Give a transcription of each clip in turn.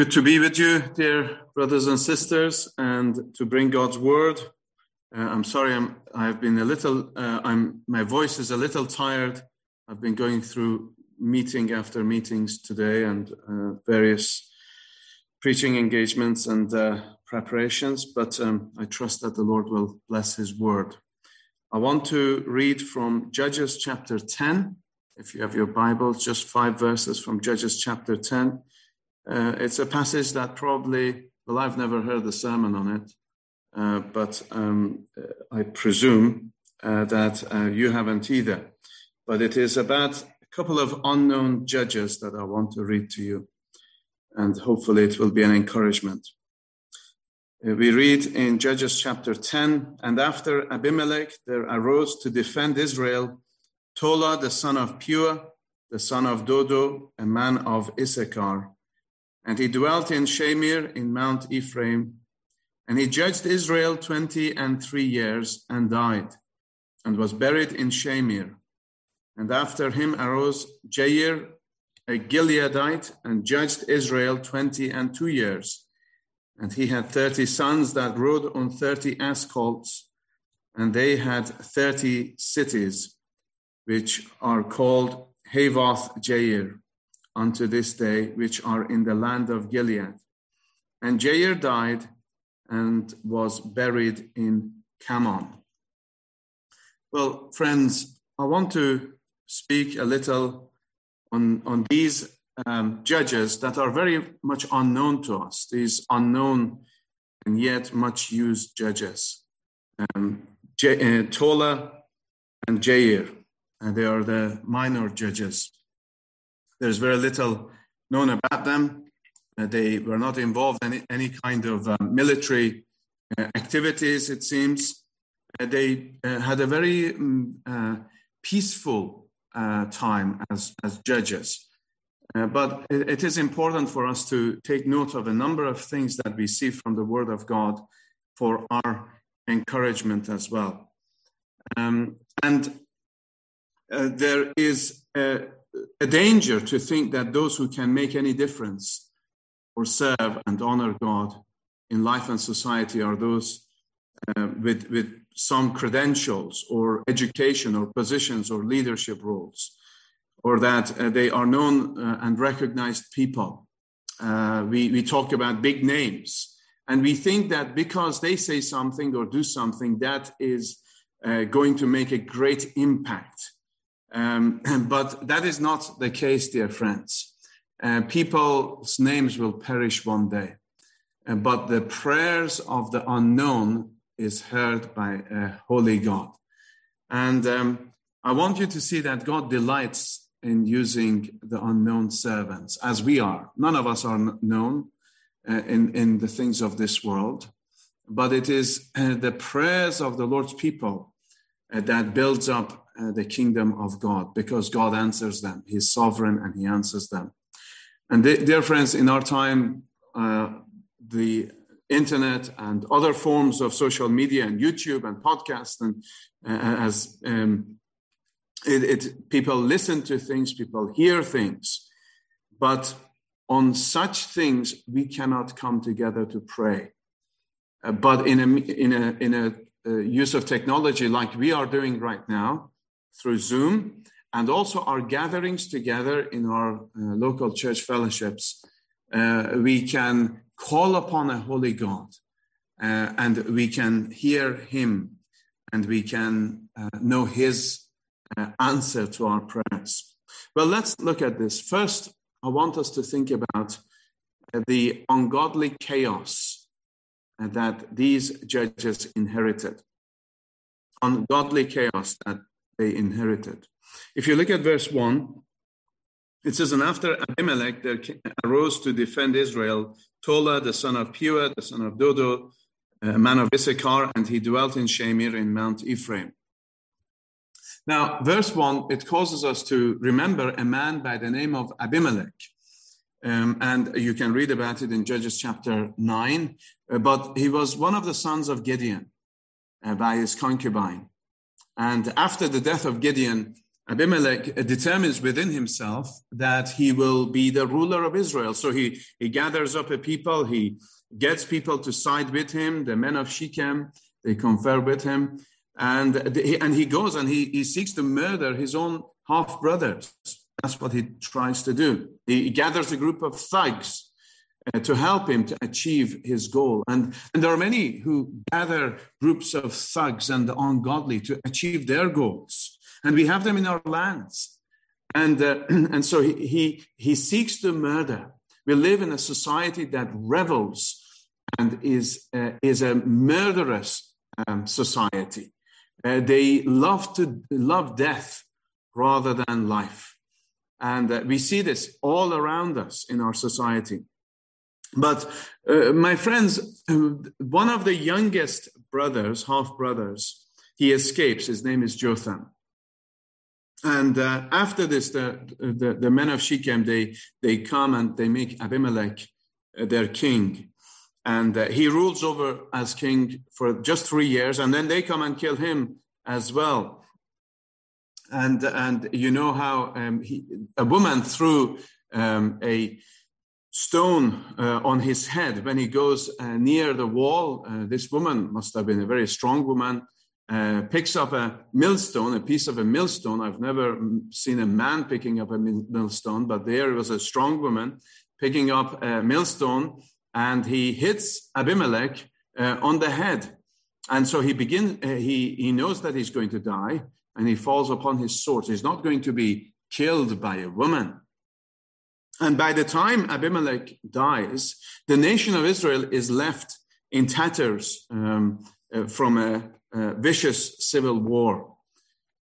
Good to be with you, dear brothers and sisters, and to bring God's word. Uh, I'm sorry, I'm, I've been a little, uh, I'm, my voice is a little tired. I've been going through meeting after meetings today and uh, various preaching engagements and uh, preparations, but um, I trust that the Lord will bless his word. I want to read from Judges chapter 10. If you have your Bible, just five verses from Judges chapter 10. Uh, it's a passage that probably, well, I've never heard a sermon on it, uh, but um, uh, I presume uh, that uh, you haven't either. But it is about a couple of unknown judges that I want to read to you, and hopefully it will be an encouragement. Uh, we read in Judges chapter 10 And after Abimelech there arose to defend Israel Tola the son of Puah, the son of Dodo, a man of Issachar and he dwelt in Shamir in Mount Ephraim. And he judged Israel twenty and three years and died, and was buried in Shamir. And after him arose Jair, a Gileadite, and judged Israel twenty and two years. And he had thirty sons that rode on thirty ass colts, and they had thirty cities, which are called Havoth Jair unto this day, which are in the land of Gilead. And Jair died and was buried in Camon. Well, friends, I want to speak a little on, on these um, judges that are very much unknown to us, these unknown and yet much used judges. Um, J- uh, Tola and Jair, and they are the minor judges. There's very little known about them. Uh, they were not involved in any, kind of um, military uh, activities, it seems. Uh, they uh, had a very um, peaceful uh, time as, as judges. but it, it is important for us to take note of a number of things that we see from the Word of God for our encouragement as well. Um, and there is a, a danger to think that those who can make any difference or serve and honor God in life and society are those uh, with, with some credentials or education or positions or leadership roles, or that uh, they are known uh, and recognized people. Uh, we, we talk about big names, and we think that because they say something or do something, that is uh, going to make a great impact um, but that is not the case, dear friends. Uh, people's names will perish one day, uh, but the prayers of the unknown is heard by a holy God. And um, I want you to see that God delights in using the unknown servants, as we are. None of us are known uh, in, in the things of this world, but it is uh, the prayers of the Lord's people uh, that builds up uh, the kingdom of God because God answers them. He's sovereign and He answers them. And dear friends, in our time, uh, the internet and other forms of social media and YouTube and podcasts, and uh, as um, it, it, people listen to things, people hear things, but on such things we cannot come together to pray. Uh, but in a in a in a uh, use of technology like we are doing right now, through Zoom and also our gatherings together in our uh, local church fellowships, uh, we can call upon a holy God uh, and we can hear Him and we can uh, know His uh, answer to our prayers. Well, let's look at this. First, I want us to think about uh, the ungodly chaos that these judges inherited. Ungodly chaos that they inherited. If you look at verse 1, it says, And after Abimelech there arose to defend Israel Tola, the son of Puah, the son of Dodo, a man of Issachar, and he dwelt in Shamir in Mount Ephraim. Now, verse 1, it causes us to remember a man by the name of Abimelech. Um, and you can read about it in Judges chapter 9. Uh, but he was one of the sons of Gideon uh, by his concubine. And after the death of Gideon, Abimelech determines within himself that he will be the ruler of Israel. So he, he gathers up a people, he gets people to side with him, the men of Shechem, they confer with him, and, and he goes and he, he seeks to murder his own half brothers. That's what he tries to do. He gathers a group of thugs to help him to achieve his goal. And, and there are many who gather groups of thugs and the ungodly to achieve their goals and we have them in our lands. And, uh, and so he, he, he seeks to murder. We live in a society that revels and is, uh, is a murderous um, society. Uh, they love to love death rather than life. And uh, we see this all around us in our society. But uh, my friends, one of the youngest brothers, half brothers, he escapes. His name is Jotham. And uh, after this, the, the, the, men of Shechem, they, they come and they make Abimelech uh, their king. And uh, he rules over as king for just three years. And then they come and kill him as well. And, and you know how um, he, a woman threw um, a stone uh, on his head when he goes uh, near the wall. Uh, this woman must have been a very strong woman uh, picks up a millstone, a piece of a millstone. I've never seen a man picking up a millstone, but there was a strong woman picking up a millstone, and he hits Abimelech uh, on the head. And so he begins. Uh, he he knows that he's going to die, and he falls upon his sword. He's not going to be killed by a woman. And by the time Abimelech dies, the nation of Israel is left in tatters um, uh, from a uh, vicious civil war.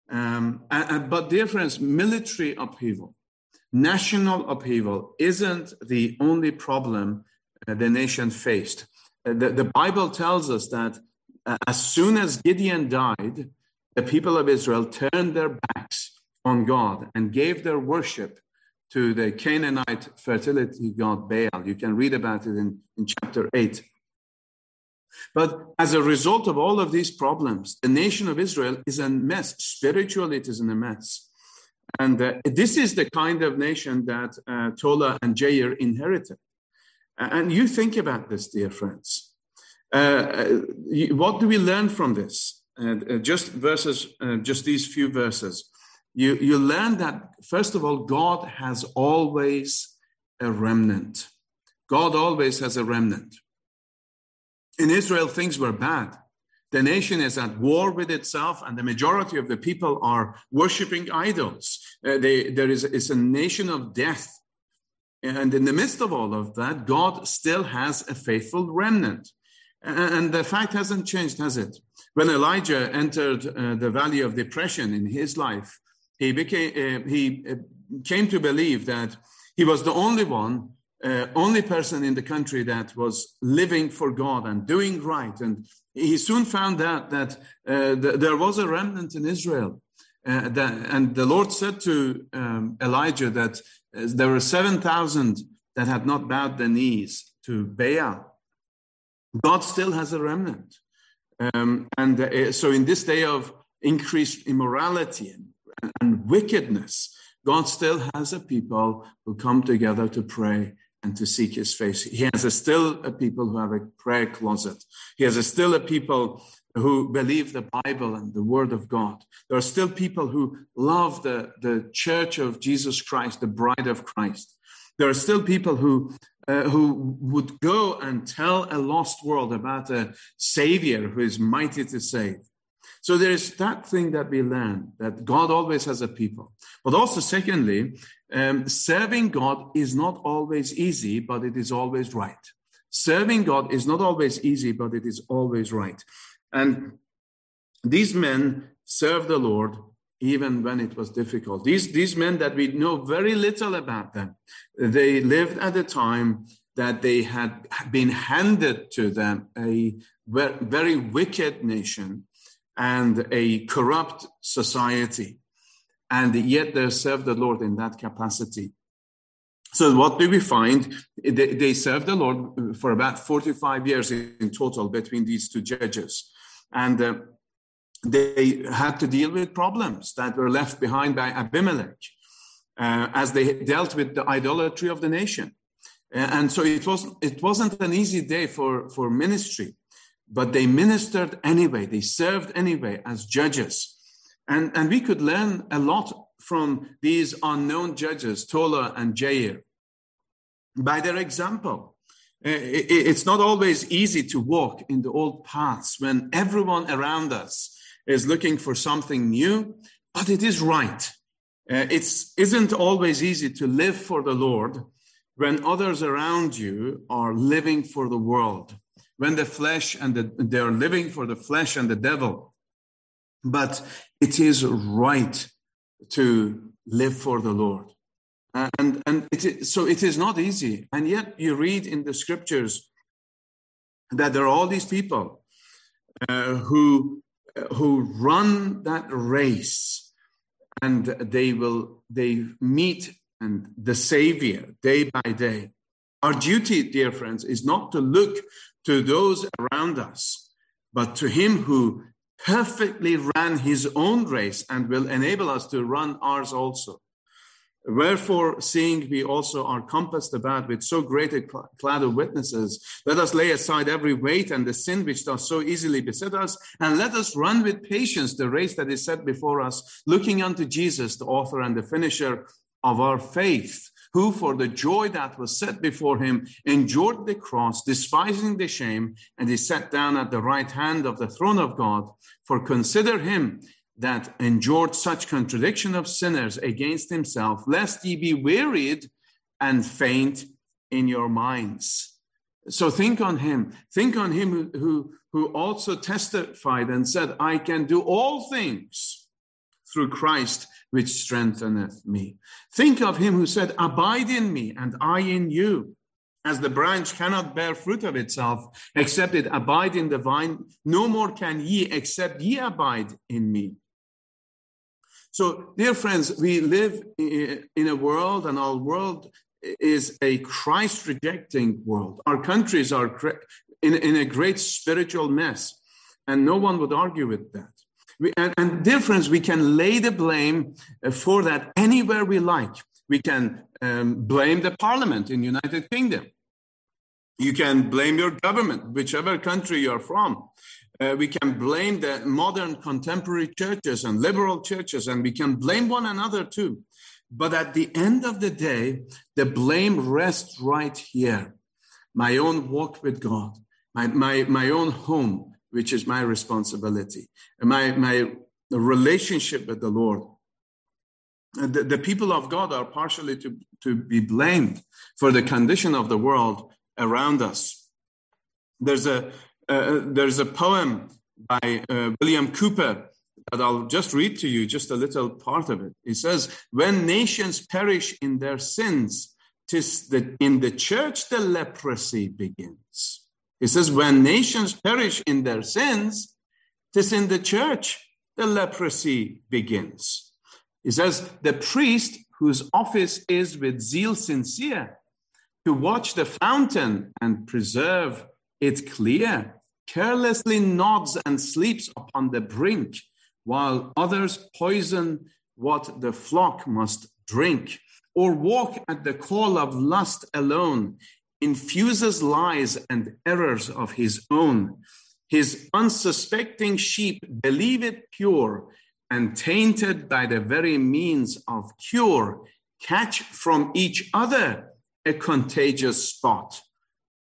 Um, and, but, dear friends, military upheaval, national upheaval isn't the only problem uh, the nation faced. Uh, the, the, Bible tells us that uh, as soon as Gideon died, the people of Israel turned their backs on God and gave their worship to the Canaanite fertility god Baal. You can read about it in, in chapter 8. But as a result of all of these problems, the nation of Israel is a mess. Spiritually, it is in a mess. And uh, this is the kind of nation that uh, Tola and Jair inherited. And you think about this, dear friends. Uh, what do we learn from this? Uh, just verses, uh, just these few verses. You, you learn that, first of all, God has always a remnant. God always has a remnant. In Israel, things were bad. The nation is at war with itself, and the majority of the people are worshiping idols. Uh, they, there is it's a nation of death. And in the midst of all of that, God still has a faithful remnant. And the fact hasn't changed, has it? When Elijah entered uh, the valley of depression in his life, he became uh, he uh, came to believe that he was the only one uh, only person in the country that was living for God and doing right. And he soon found out that uh, th- there was a remnant in Israel. Uh, that, and the Lord said to um, Elijah that uh, there were 7,000 that had not bowed their knees to Baal. God still has a remnant. Um, and so, in this day of increased immorality and, and wickedness, God still has a people who come together to pray and to seek his face. He has a still a people who have a prayer closet. He has a still a people who believe the Bible and the Word of God. There are still people who love the, the church of Jesus Christ, the bride of Christ. There are still people who, uh, who would go and tell a lost world about a Savior who is mighty to save. So there is that thing that we learn that God always has a people. But also, secondly, um, serving God is not always easy, but it is always right. Serving God is not always easy, but it is always right. And these men served the Lord even when it was difficult. These, these men that we know very little about them, they lived at a time that they had been handed to them a very wicked nation and a corrupt society. And yet they serve the Lord in that capacity. So what do we find? They, they served the Lord for about 45 years in total between these two judges. And uh, they had to deal with problems that were left behind by Abimelech uh, as they dealt with the idolatry of the nation. And so it wasn't, it wasn't an easy day for, for ministry, but they ministered anyway. They served anyway as judges. And, and we could learn a lot from these unknown judges, Tola and Jair, by their example. It's not always easy to walk in the old paths when everyone around us is looking for something new, but it is right. Uh, it isn't always easy to live for the Lord when others around you are living for the world, when the flesh and the, they're living for the flesh and the devil. But it is right to live for the Lord. And, and it is, so it is not easy. And yet you read in the scriptures that there are all these people uh, who, uh, who run that race and they will, they meet and the Savior day by day. Our duty, dear friends, is not to look to those around us, but to Him who perfectly ran His own race and will enable us to run ours also. Wherefore, seeing we also are compassed about with so great a cloud of witnesses, let us lay aside every weight and the sin which does so easily beset us, and let us run with patience the race that is set before us, looking unto Jesus, the author and the finisher of our faith, who for the joy that was set before him endured the cross, despising the shame, and is sat down at the right hand of the throne of God. For consider him that endured such contradiction of sinners against himself, lest ye be wearied and faint in your minds. So think on him. Think on him who, who, who also testified and said, I can do all things through Christ, which strengtheneth me. Think of him who said, Abide in me, and I in you. As the branch cannot bear fruit of itself, except it abide in the vine, no more can ye, except ye abide in me. So, dear friends, we live in a world, and our world is a Christ rejecting world. Our countries are in, in a great spiritual mess, and no one would argue with that. And, and friends, we can lay the blame uh, for that anywhere we like. We can um, blame the parliament in United Kingdom. You can blame your government, whichever country you're from. Uh, we can blame the modern contemporary churches and liberal churches, and we can blame one another too. But at the end of the day, the blame rests right here. My own walk with God, my, my, my own home, which is my responsibility, and my, my relationship with the Lord. The, the, people of God are partially to, to be blamed for the condition of the world around us. There's a, uh, there's a poem by uh, William Cowper that I'll just read to you, just a little part of it. He says, When nations perish in their sins, tis the, in the church the leprosy begins. He says, when nations perish in their sins, tis in the church the leprosy begins. He says, the priest whose office is with zeal sincere to watch the fountain and preserve it clear, carelessly nods and sleeps upon the brink, while others poison what the flock must drink, or walk at the call of lust alone, infuses lies and errors of his own. His unsuspecting sheep believe it pure and tainted by the very means of cure, catch from each other a contagious spot,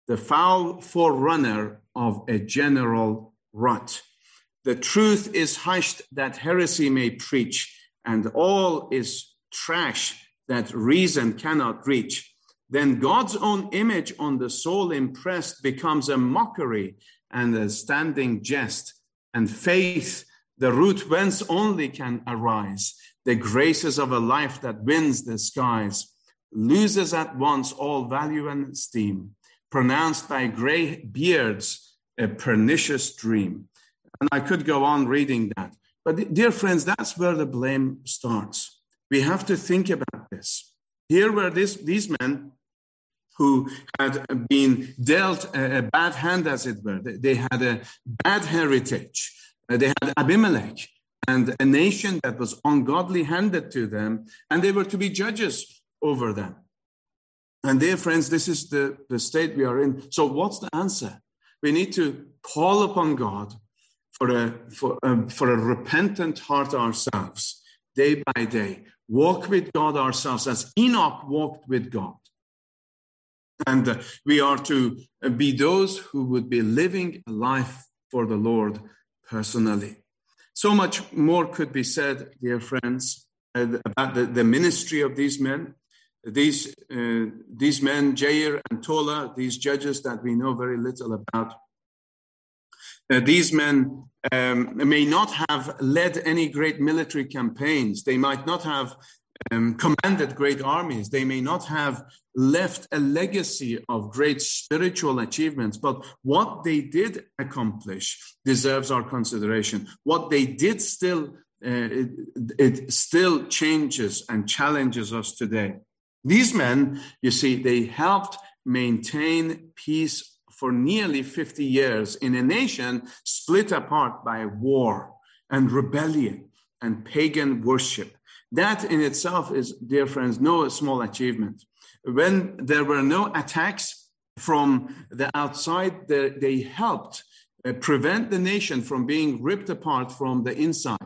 the foul forerunner of a general rut. The truth is hushed that heresy may preach, and all is trash that reason cannot reach then God's own image on the soul impressed becomes a mockery and a standing jest. And faith, the root whence only can arise, the graces of a life that wins the skies, loses at once all value and esteem, pronounced by gray beards a pernicious dream. And I could go on reading that. But, dear friends, that's where the blame starts. We have to think about this. Here were this, these men who had been dealt a, bad hand, as it were. They had a bad heritage. Uh, they had Abimelech and a nation that was ungodly handed to them, and they were to be judges over them. And dear friends, this is the, the state we are in. So, what's the answer? We need to call upon God for a, for, um, for a repentant heart ourselves, day by day. Walk with God ourselves as Enoch walked with God. And we are to be those who would be living a life for the Lord personally. So much more could be said, dear friends, uh, about the, the ministry of these men these, uh, these men, Jair and Tola, these judges that we know very little about, uh, these men um, may not have led any great military campaigns. They might not have um, commanded great armies. They may not have left a legacy of great spiritual achievements, but what they did accomplish deserves our consideration. What they did still, uh, it, it still changes and challenges us today. These men, you see, they helped maintain peace for nearly 50 years in a nation split apart by war and rebellion and pagan worship. That in itself is, dear friends, no small achievement. When there were no attacks from the outside, they helped uh, prevent the nation from being ripped apart from the inside.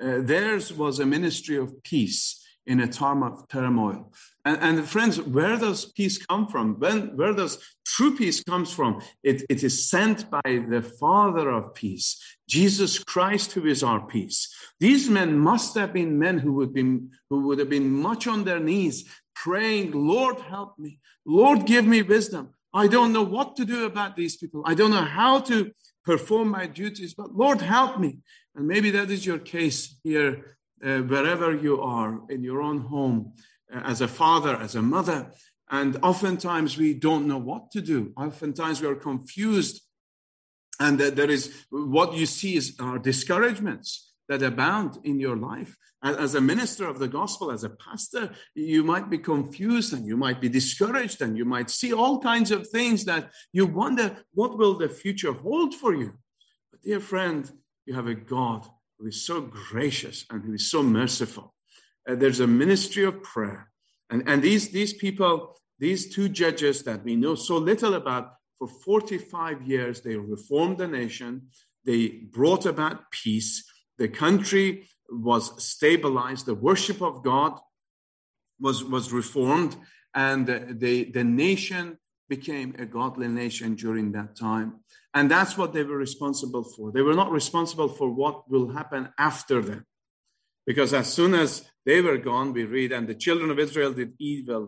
Uh, theirs was a ministry of peace in a time of turmoil. And, and, friends, where does peace come from? When, where does true peace comes from? It, it is sent by the Father of peace, Jesus Christ, who is our peace. These men must have been men who would, be, who would have been much on their knees, praying, Lord, help me. Lord, give me wisdom. I don't know what to do about these people. I don't know how to perform my duties, but Lord, help me. And maybe that is your case here uh, wherever you are in your own home, uh, as a father, as a mother. And oftentimes we don't know what to do. Oftentimes we are confused. And that there is what you see is are discouragements that abound in your life. As a minister of the gospel, as a pastor, you might be confused and you might be discouraged and you might see all kinds of things that you wonder what will the future hold for you. But dear friend, you have a God who is so gracious and who is so merciful. Uh, there's a ministry of prayer. And, and these, these people, these two judges that we know so little about, for 45 years, they reformed the nation. They brought about peace. The country was stabilized. The worship of God was, was reformed. And the, the nation became a godly nation during that time. And that's what they were responsible for. They were not responsible for what will happen after them. Because as soon as they were gone, we read, and the children of Israel did evil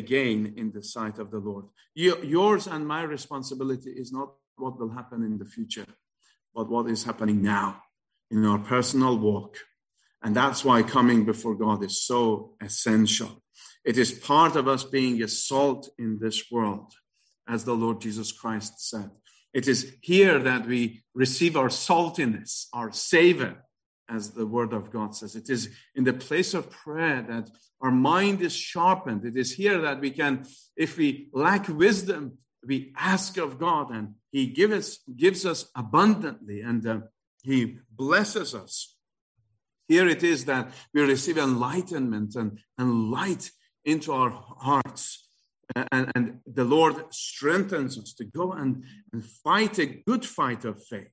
again in the sight of the Lord. Yours and my responsibility is not what will happen in the future, but what is happening now in our personal walk. And that's why coming before God is so essential. It is part of us being a salt in this world, as the Lord Jesus Christ said. It is here that we receive our saltiness, our savor, as the word of God says. It is in the place of prayer that our mind is sharpened. It is here that we can, if we lack wisdom, we ask of God and He give us, gives us abundantly and uh, He blesses us. Here it is that we receive enlightenment and, and light into our hearts and, and the Lord strengthens us to go and, and fight a good fight of faith.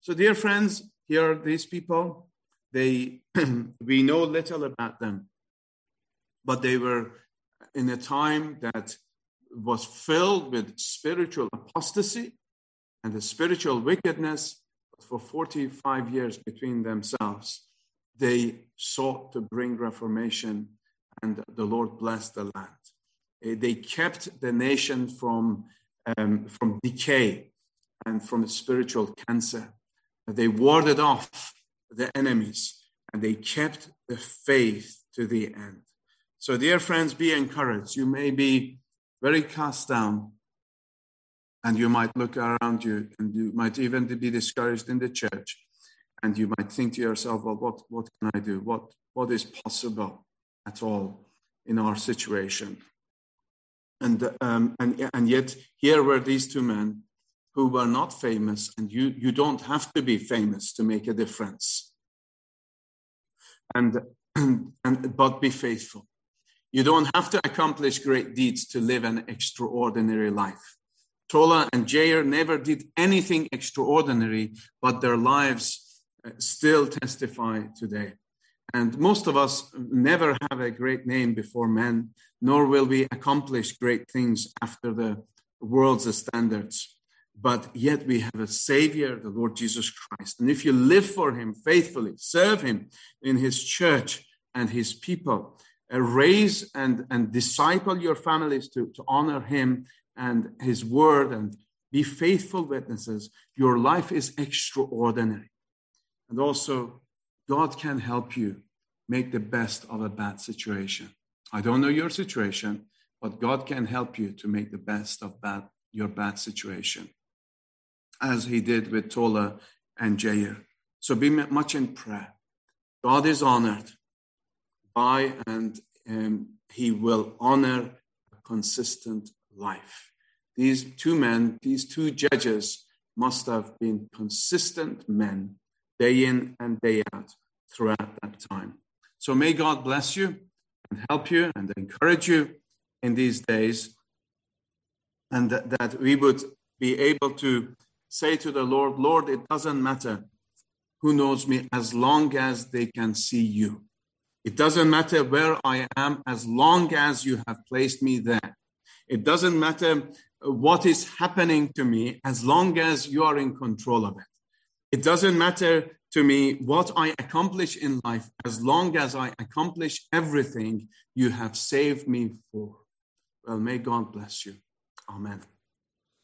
So, dear friends, here are these people. They we know little about them, but they were in a time that was filled with spiritual apostasy and the spiritual wickedness for 45 years between themselves. They sought to bring reformation, and the Lord blessed the land. Uh, they kept the nation from, um, from decay and from spiritual cancer. They warded off the enemies and they kept the faith to the end. So, dear friends, be encouraged. You may be very cast down and you might look around you and you might even be discouraged in the church and you might think to yourself well what, what can i do what, what is possible at all in our situation and, um, and, and yet, here were these two men who were not famous, and you, you don't have to be famous to make a difference. And, and, and but be faithful. You don't have to accomplish great deeds to live an extraordinary life. Tola and Jair never did anything extraordinary, but their lives uh, still testify today. And most of us never have a great name before men, nor will we accomplish great things after the world's standards. But yet we have a Savior, the Lord Jesus Christ. And if you live for Him faithfully, serve Him in His church and His people, uh, raise and, and disciple your families to, to honor Him and His word and be faithful witnesses, your life is extraordinary. And also, God can help you make the best of a bad situation. I don't know your situation, but God can help you to make the best of bad, your bad situation, as He did with Tola and Jair. So be much in prayer. God is honored by, and um, He will honor a consistent life. These two men, these two judges, must have been consistent men day in and day out throughout that time. So may God bless you and help you and encourage you in these days, and that, that we would be able to say to the Lord, Lord, it doesn't matter who knows me as long as they can see you. It doesn't matter where I am as long as you have placed me there. It doesn't matter what is happening to me as long as you are in control of it. It doesn't matter to me what I accomplish in life as long as I accomplish everything you have saved me for. Well, may God bless you. Amen.